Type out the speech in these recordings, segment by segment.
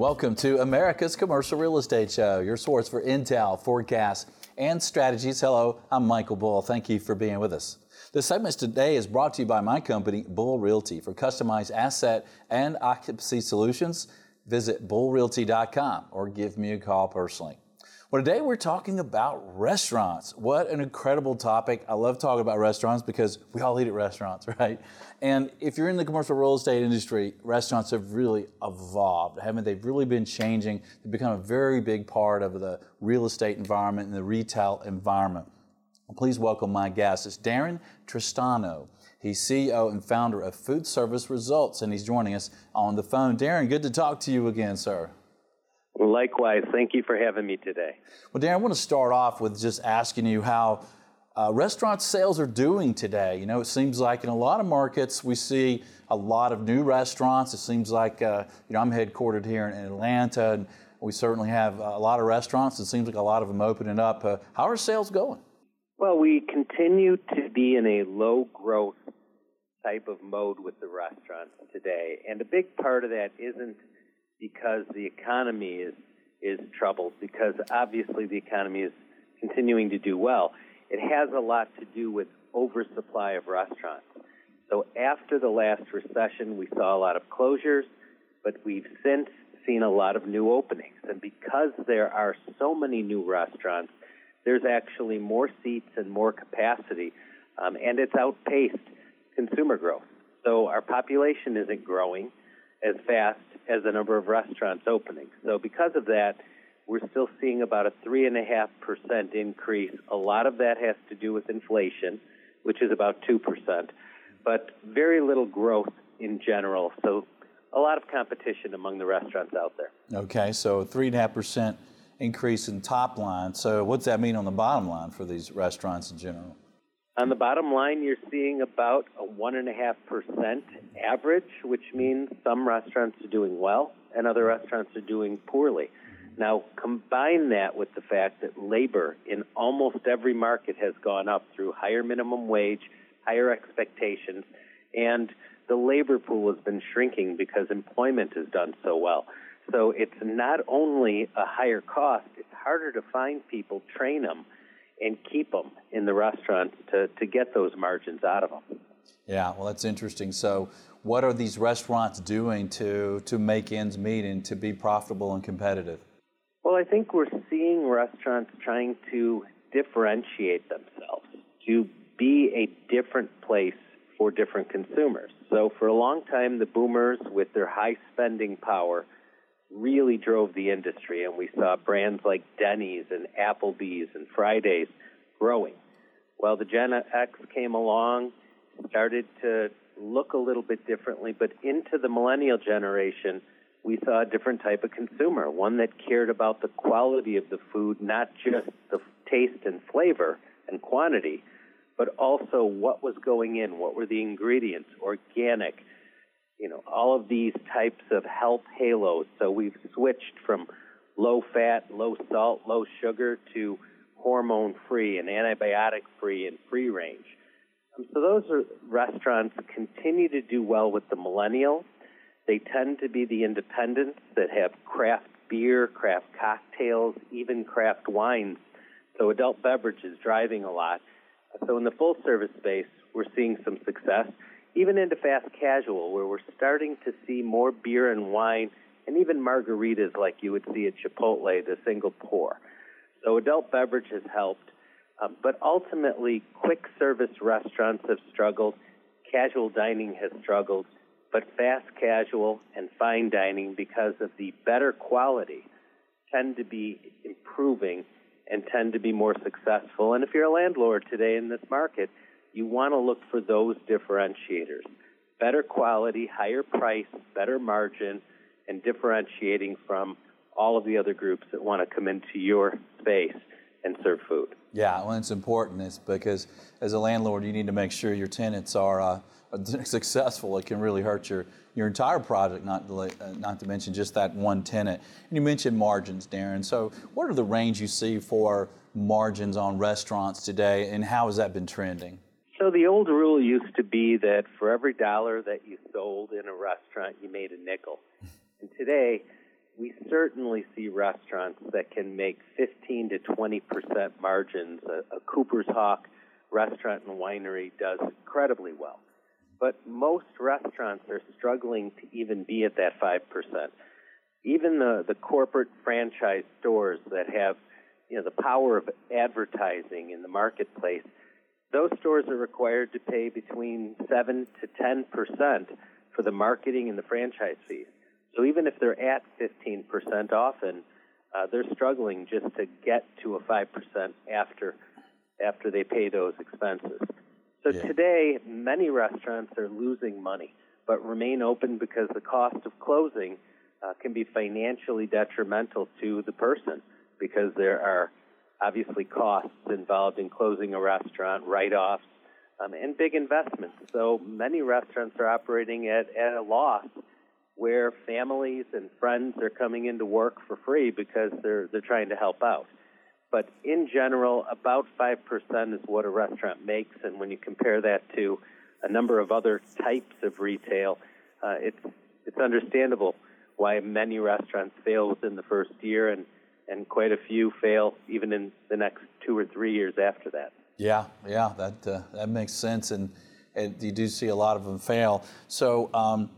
Welcome to America's Commercial Real Estate Show, your source for intel, forecasts, and strategies. Hello, I'm Michael Bull. Thank you for being with us. The segment today is brought to you by my company, Bull Realty. For customized asset and occupancy solutions, visit bullrealty.com or give me a call personally. Well, today we're talking about restaurants. What an incredible topic. I love talking about restaurants because we all eat at restaurants, right? And if you're in the commercial real estate industry, restaurants have really evolved, haven't they? They've really been changing. They've become a very big part of the real estate environment and the retail environment. Please welcome my guest. It's Darren Tristano. He's CEO and founder of Food Service Results, and he's joining us on the phone. Darren, good to talk to you again, sir. Likewise. Thank you for having me today. Well, Darren, I want to start off with just asking you how uh, restaurant sales are doing today. You know, it seems like in a lot of markets we see a lot of new restaurants. It seems like, uh, you know, I'm headquartered here in Atlanta, and we certainly have a lot of restaurants. It seems like a lot of them opening up. Uh, how are sales going? Well, we continue to be in a low growth type of mode with the restaurants today. And a big part of that isn't because the economy is is troubled because obviously the economy is continuing to do well. It has a lot to do with oversupply of restaurants. So after the last recession, we saw a lot of closures, but we've since seen a lot of new openings. And because there are so many new restaurants, there's actually more seats and more capacity, um, and it's outpaced consumer growth. So our population isn't growing as fast as the number of restaurants opening. So because of that, we're still seeing about a three and a half percent increase. A lot of that has to do with inflation, which is about two percent, but very little growth in general. So a lot of competition among the restaurants out there. Okay, so three and a half percent increase in top line. So what's that mean on the bottom line for these restaurants in general? On the bottom line, you're seeing about a 1.5% average, which means some restaurants are doing well and other restaurants are doing poorly. Now, combine that with the fact that labor in almost every market has gone up through higher minimum wage, higher expectations, and the labor pool has been shrinking because employment has done so well. So it's not only a higher cost, it's harder to find people, train them, and keep them in the restaurants to, to get those margins out of them. Yeah, well, that's interesting. So, what are these restaurants doing to, to make ends meet and to be profitable and competitive? Well, I think we're seeing restaurants trying to differentiate themselves, to be a different place for different consumers. So, for a long time, the boomers, with their high spending power, really drove the industry, and we saw brands like Denny's and Applebee's and Fridays growing. Well, the Gen X came along, started to look a little bit differently, but into the millennial generation, we saw a different type of consumer, one that cared about the quality of the food, not just the taste and flavor and quantity, but also what was going in, what were the ingredients, organic, you know, all of these types of health halos. So we've switched from low fat, low salt, low sugar to hormone free and antibiotic free and free range. Um, so those are restaurants continue to do well with the millennials. They tend to be the independents that have craft beer, craft cocktails, even craft wines. So adult beverages driving a lot. So in the full service space, we're seeing some success even into fast casual, where we're starting to see more beer and wine and even margaritas like you would see at Chipotle, the single pour. So adult beverage has helped, um, but ultimately, quick service restaurants have struggled, casual dining has struggled, but fast casual and fine dining, because of the better quality, tend to be improving and tend to be more successful. And if you're a landlord today in this market, you want to look for those differentiators better quality, higher price, better margin, and differentiating from all of the other groups that want to come into your space and serve food. Yeah, well, it's important. It's because as a landlord, you need to make sure your tenants are, uh, successful. It can really hurt your, your entire project, not to, uh, not to mention just that one tenant. And you mentioned margins, Darren. So, what are the range you see for margins on restaurants today, and how has that been trending? So the old rule used to be that for every dollar that you sold in a restaurant, you made a nickel. And today, we certainly see restaurants that can make 15 to 20 percent margins. A, a Cooper's Hawk restaurant and winery does incredibly well. But most restaurants are struggling to even be at that 5%. Even the, the corporate franchise stores that have you know, the power of advertising in the marketplace, those stores are required to pay between 7 to 10% for the marketing and the franchise fees. So even if they're at 15% often, uh, they're struggling just to get to a 5% after after they pay those expenses. So yeah. today, many restaurants are losing money, but remain open because the cost of closing uh, can be financially detrimental to the person because there are obviously costs involved in closing a restaurant, write-offs, um, and big investments. So many restaurants are operating at, at a loss where families and friends are coming into work for free because they're they're trying to help out. But in general, about five percent is what a restaurant makes, and when you compare that to a number of other types of retail, uh, it's it's understandable why many restaurants fail within the first year, and and quite a few fail even in the next two or three years after that. Yeah, yeah, that uh, that makes sense, and, and, you do see a lot of them fail. So. Um,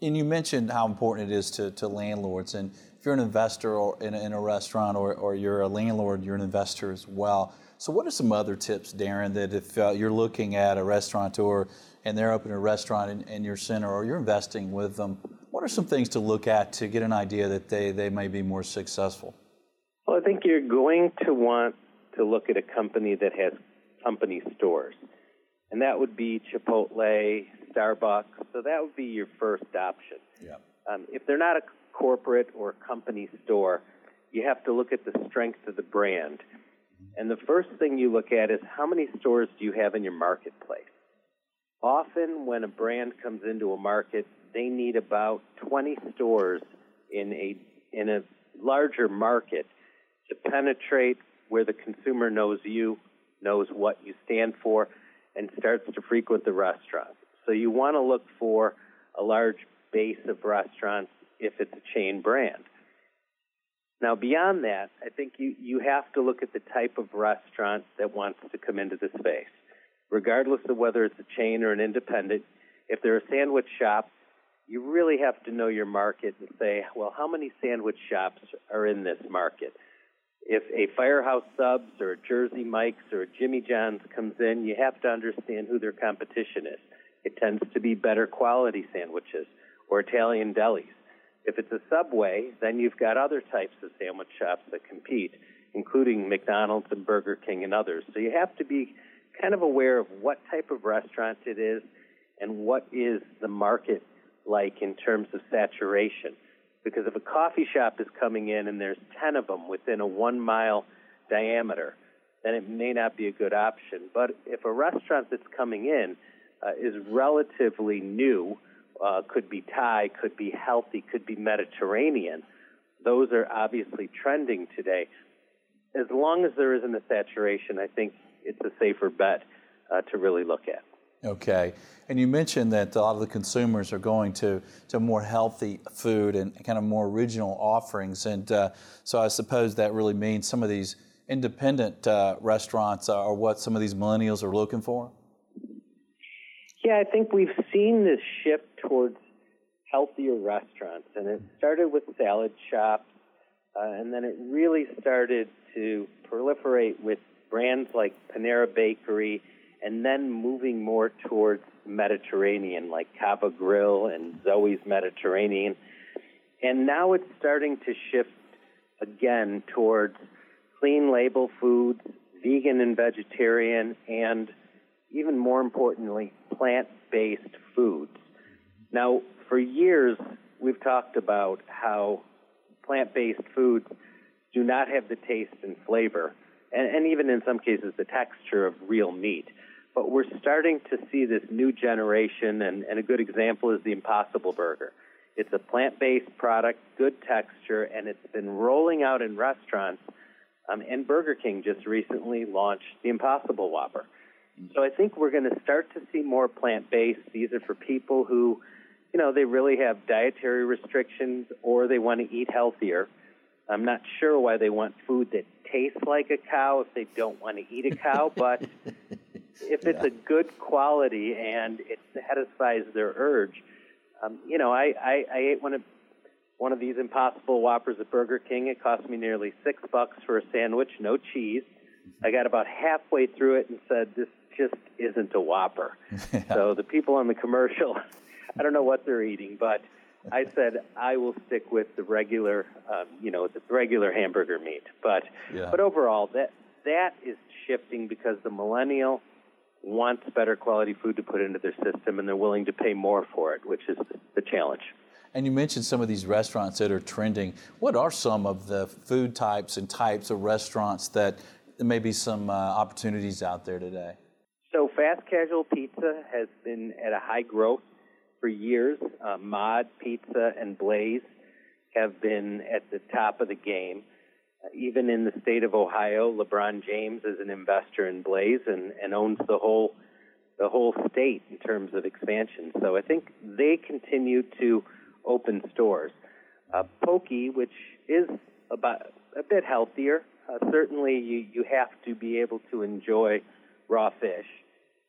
and you mentioned how important it is to, to landlords. And if you're an investor or in, a, in a restaurant or, or you're a landlord, you're an investor as well. So, what are some other tips, Darren, that if uh, you're looking at a restaurateur and they're opening a restaurant in, in, your center or you're investing with them, what are some things to look at to get an idea that they, they may be more successful? I think you're going to want to look at a company that has company stores. And that would be Chipotle, Starbucks. So that would be your first option. Yeah. Um, if they're not a corporate or company store, you have to look at the strength of the brand. And the first thing you look at is how many stores do you have in your marketplace? Often, when a brand comes into a market, they need about 20 stores in a in a larger market to penetrate where the consumer knows you, knows what you stand for, and starts to frequent the restaurant. So you want to look for a large base of restaurants if it's a chain brand. Now, beyond that, I think you, you have to look at the type of restaurant that wants to come into the space. Regardless of whether it's a chain or an independent, if they're a sandwich shop, you really have to know your market and say, well, how many sandwich shops are in this market? If a Firehouse Subs or a Jersey Mike's or a Jimmy John's comes in, you have to understand who their competition is. It tends to be better quality sandwiches or Italian delis. If it's a Subway, then you've got other types of sandwich shops that compete, including McDonald's and Burger King and others. So you have to be kind of aware of what type of restaurant it is and what is the market like in terms of saturation. Because if a coffee shop is coming in and there's 10 of them within a one mile diameter, then it may not be a good option. But if a restaurant that's coming in uh, is relatively new, uh, could be Thai, could be healthy, could be Mediterranean, those are obviously trending today. As long as there isn't a saturation, I think it's a safer bet uh, to really look at. Okay. And you mentioned that a lot of the consumers are going to, to more healthy food and kind of more original offerings. And uh, so I suppose that really means some of these independent uh, restaurants are what some of these millennials are looking for? Yeah, I think we've seen this shift towards healthier restaurants. And it started with salad shops, uh, and then it really started to proliferate with brands like Panera Bakery and then moving more towards Mediterranean, like Cava Grill and Zoe's Mediterranean. And now it's starting to shift again towards clean label foods, vegan and vegetarian, and even more importantly, plant based foods. Now, for years, we've talked about how plant based foods do not have the taste and flavor, and, and even in some cases, the texture of real meat. But we're starting to see this new generation, and, and a good example is the Impossible Burger. It's a plant based product, good texture, and it's been rolling out in restaurants. Um, and Burger King just recently launched the Impossible Whopper. So I think we're going to start to see more plant based. These are for people who you know, they really have dietary restrictions or they want to eat healthier. I'm not sure why they want food that tastes like a cow if they don't want to eat a cow, but if it's yeah. a good quality and it satisfies their urge, um, you know, I, I, I ate one of one of these Impossible Whoppers at Burger King. It cost me nearly six bucks for a sandwich, no cheese. I got about halfway through it and said, "This just isn't a Whopper." yeah. So the people on the commercial, I don't know what they're eating, but I said I will stick with the regular, um, you know, the regular hamburger meat. But yeah. but overall, that that is shifting because the millennial wants better quality food to put into their system, and they're willing to pay more for it, which is the challenge. And you mentioned some of these restaurants that are trending. What are some of the food types and types of restaurants that may be some uh, opportunities out there today? So, fast casual pizza has been at a high growth for years. Uh, Mod Pizza and Blaze have been at the top of the game. Even in the state of Ohio, LeBron James is an investor in Blaze and, and owns the whole the whole state in terms of expansion. So I think they continue to open stores. Uh, Poke, which is about a bit healthier, uh, certainly you, you have to be able to enjoy raw fish,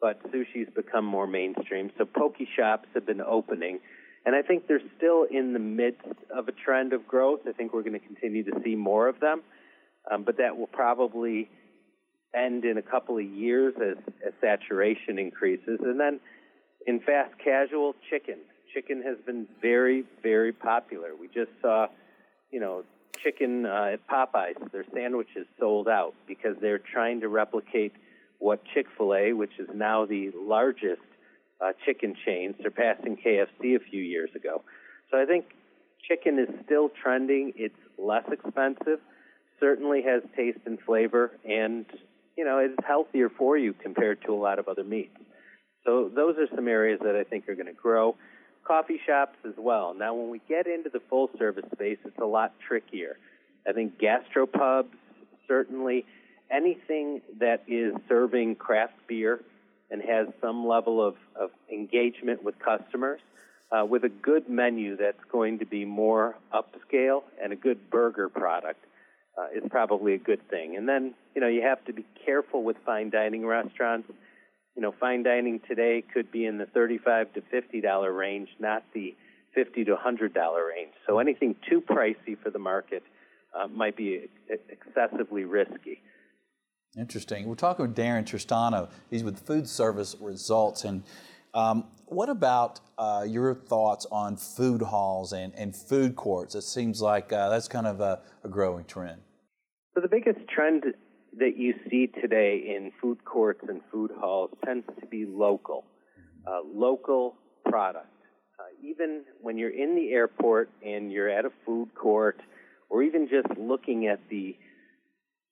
but sushi's become more mainstream. So poke shops have been opening, and I think they're still in the midst of a trend of growth. I think we're going to continue to see more of them, um, but that will probably end in a couple of years as, as saturation increases. And then in fast casual, chicken chicken has been very, very popular. We just saw, you know, chicken uh, at Popeyes, their sandwiches sold out because they're trying to replicate what Chick fil A, which is now the largest uh, chicken chain, surpassing KFC a few years ago. So I think chicken is still trending. It's less expensive, certainly has taste and flavor, and, you know, it's healthier for you compared to a lot of other meats. So those are some areas that I think are going to grow coffee shops as well. Now, when we get into the full service space, it's a lot trickier. I think gastropubs, certainly anything that is serving craft beer and has some level of, of engagement with customers, uh, with a good menu that's going to be more upscale and a good burger product uh, is probably a good thing. And then, you know, you have to be careful with fine dining restaurants you know, fine dining today could be in the thirty-five to fifty dollar range, not the fifty to hundred dollar range. So anything too pricey for the market uh, might be excessively risky. Interesting. We're talking with Darren Tristano. He's with Food Service Results. And um, what about uh, your thoughts on food halls and, and food courts? It seems like uh, that's kind of a, a growing trend. So the biggest trend that you see today in food courts and food halls tends to be local, uh, local product. Uh, even when you're in the airport and you're at a food court, or even just looking at the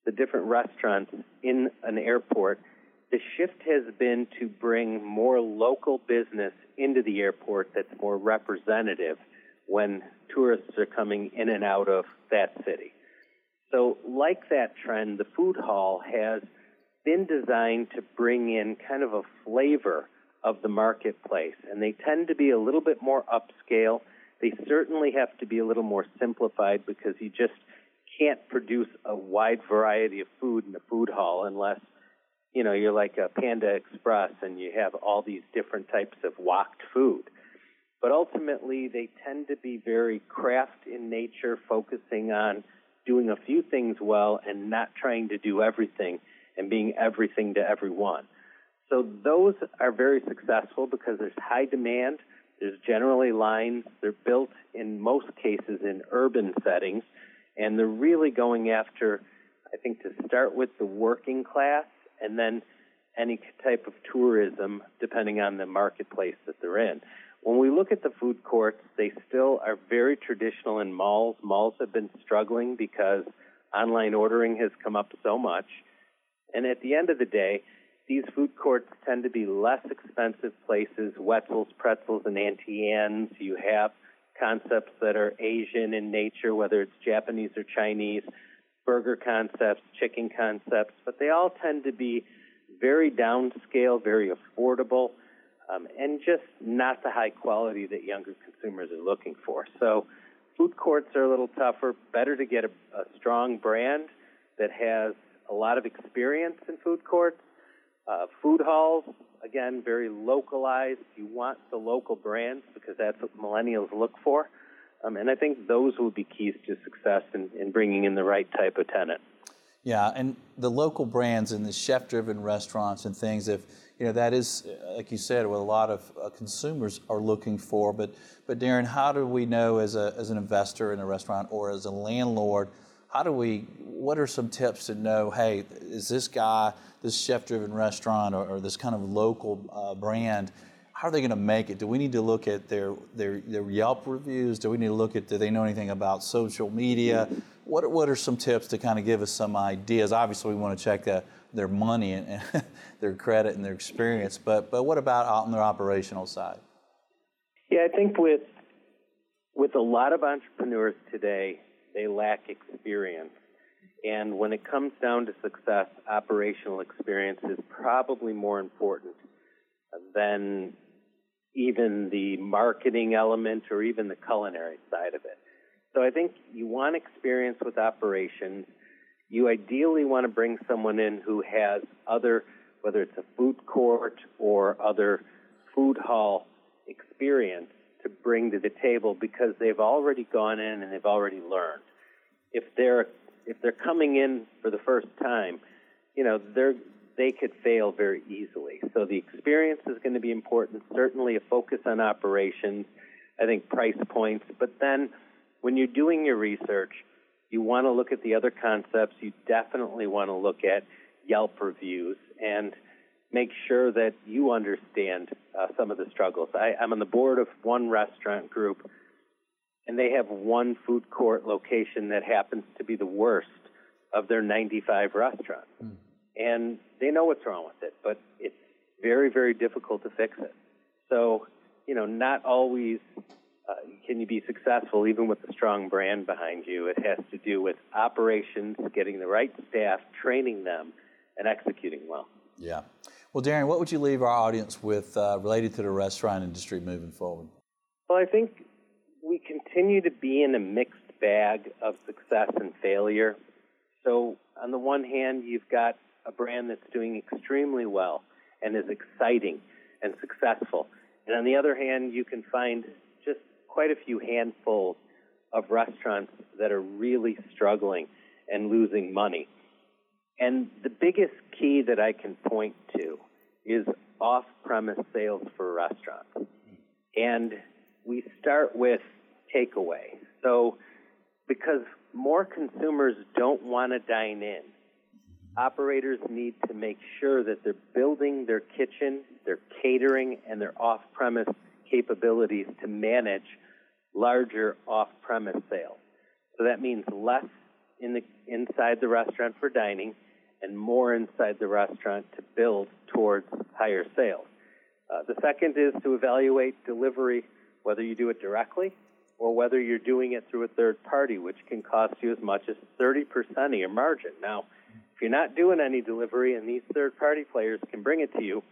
the different restaurants in an airport, the shift has been to bring more local business into the airport that's more representative when tourists are coming in and out of that city. So, like that trend, the food hall has been designed to bring in kind of a flavor of the marketplace, and they tend to be a little bit more upscale. They certainly have to be a little more simplified because you just can't produce a wide variety of food in a food hall unless you know you're like a Panda Express and you have all these different types of woked food. But ultimately, they tend to be very craft in nature, focusing on doing a few things well and not trying to do everything and being everything to everyone. So those are very successful because there's high demand. There's generally lines. They're built in most cases in urban settings, and they're really going after, I think, to start with the working class and then any type of tourism, depending on the marketplace that they're in. When we look at the food courts, they still are very traditional in malls. Malls have been struggling because online ordering has come up so much. And at the end of the day, these food courts tend to be less expensive places. Wetzel's, Pretzels, and Auntie Anne's. You have concepts that are Asian in nature, whether it's Japanese or Chinese, burger concepts, chicken concepts, but they all tend to be very downscale, very affordable um, and just not the high quality that younger consumers are looking for. So, food courts are a little tougher. Better to get a, a strong brand that has a lot of experience in food courts. Uh, food halls, again, very localized. You want the local brands because that's what millennials look for. Um, and I think those will be keys to success in, in bringing in the right type of tenant. Yeah, and the local brands and the chef-driven restaurants and things, if you know that is, like you said, what a lot of uh, consumers are looking for. But, but Darren, how do we know as a as an investor in a restaurant or as a landlord? How do we? What are some tips to know? Hey, is this guy, this chef-driven restaurant, or, or this kind of local uh, brand? how are they going to make it? Do we need to look at their, their, their Yelp reviews? Do we need to look at, do they know anything about social media? What, what are some tips to kind of give us some ideas? Obviously, we want to check uh, their money and, and their credit and their experience, but, but what about on their operational side? Yeah, I think with, with a lot of entrepreneurs today, they lack experience. And when it comes down to success, operational experience is probably more important than even the marketing element or even the culinary side of it. So I think you want experience with operations. You ideally want to bring someone in who has other, whether it's a food court or other food hall experience to bring to the table because they've already gone in and they've already learned. If they're if they're coming in for the first time, you know, they're they could fail very easily. So the experience is going to be important, certainly a focus on operations, I think price points, but then when you're doing your research, you want to look at the other concepts. You definitely want to look at Yelp reviews make sure that you understand uh, some of the struggles. I, I'm on the board of one restaurant group, and they have one food court location that happens to be the worst of their 95 restaurants. Mm and they know what's wrong with it, but it's very, very difficult to fix it. So, you know, not always uh, can you be successful even with a strong brand behind you. It has to do with operations, getting the right staff, training them, and executing well. Yeah. Well, Darren, what would you leave our audience with uh, related to the restaurant industry moving forward? Well, I think we continue to be in a mixed bag of success and failure. So, on the one hand, you've got a brand that's doing extremely well and is exciting and successful. And on the other hand, you can find just quite a few handfuls of restaurants that are really struggling and losing money. And the biggest key that I can point to is off premise sales for restaurants. And we start with takeaway. So, because more consumers don't want to dine in, operators need to make sure that they're building their kitchen, their catering, and their off premise capabilities to manage larger off premise sales. So that means less in the, inside the restaurant for dining and more inside the restaurant to build towards higher sales. Uh, the second is to evaluate delivery, whether you do it directly or whether you're doing it through a third party, which can cost you as much as 30% of your margin. Now, if you're not doing any delivery and these third party players can bring it to you,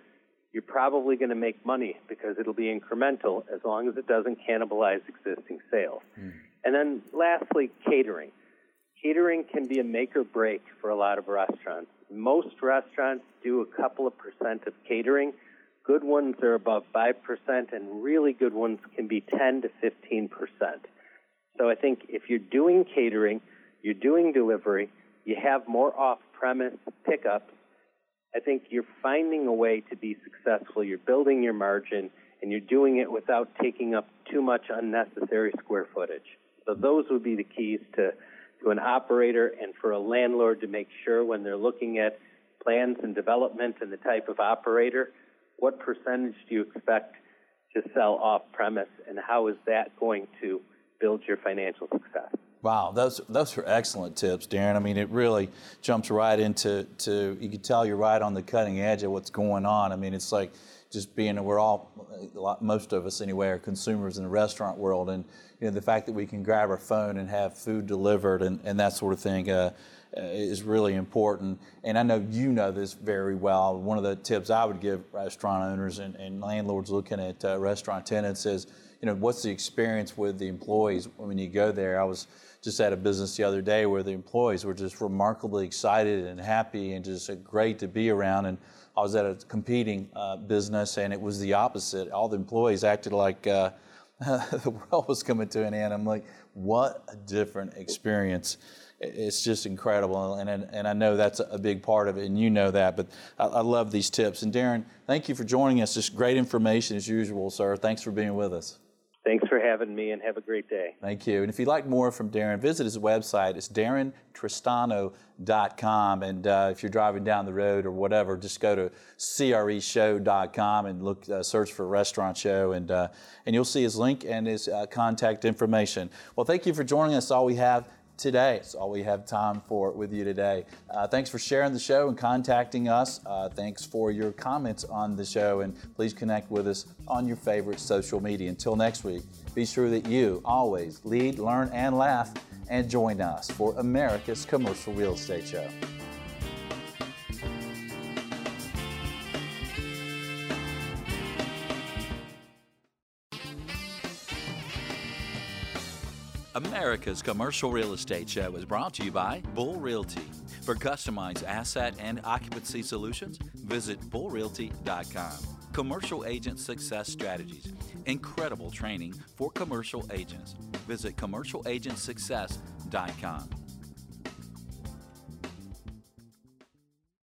you're probably going to make money because it'll be incremental as long as it doesn't cannibalize existing sales. Mm. And then lastly, catering. Catering can be a make or break for a lot of restaurants. Most restaurants do a couple of percent of catering. Good ones are above 5%, and really good ones can be 10 to 15%. So I think if you're doing catering, you're doing delivery, you have more off premise pickups, I think you're finding a way to be successful. You're building your margin and you're doing it without taking up too much unnecessary square footage. So those would be the keys to, to an operator and for a landlord to make sure when they're looking at plans and development and the type of operator, what percentage do you expect to sell off premise and how is that going to build your financial success? Wow, those those are excellent tips, Darren. I mean, it really jumps right into to you can tell you're right on the cutting edge of what's going on. I mean, it's like just being we're all most of us anyway are consumers in the restaurant world, and you know the fact that we can grab our phone and have food delivered and, and that sort of thing. Uh, uh, is really important. And I know you know this very well. One of the tips I would give restaurant owners and, and landlords looking at uh, restaurant tenants is, you know, what's the experience with the employees when you go there? I was just at a business the other day where the employees were just remarkably excited and happy and just great to be around. And I was at a competing uh, business and it was the opposite. All the employees acted like uh, the world was coming to an end. I'm like, what a different experience it's just incredible. And, and I know that's a big part of it, and you know that. But I, I, love these tips. And Darren, thank you for joining us. Just great information as usual, sir. Thanks for being with us. Thanks for having me, and have a great day. Thank you. And if you'd like more from Darren, visit his website. It's darrentristano.com. And uh, if you're driving down the road or whatever, just go to creshow.com and look, uh, search for Restaurant Show, and uh, and you'll see his link and his uh, contact information. Well, thank you for joining us. All we have today. That's all we have time for with you today. Uh, thanks for sharing the show and contacting us. Uh, thanks for your comments on the show, and please connect with us on your favorite social media. Until next week, be sure that you always lead, learn, and laugh, and join us for America's Commercial Real Estate Show. America's Commercial Real Estate Show is brought to you by Bull Realty. For customized asset and occupancy solutions, visit bullrealty.com. Commercial Agent Success Strategies. Incredible training for commercial agents. Visit commercialagentsuccess.com.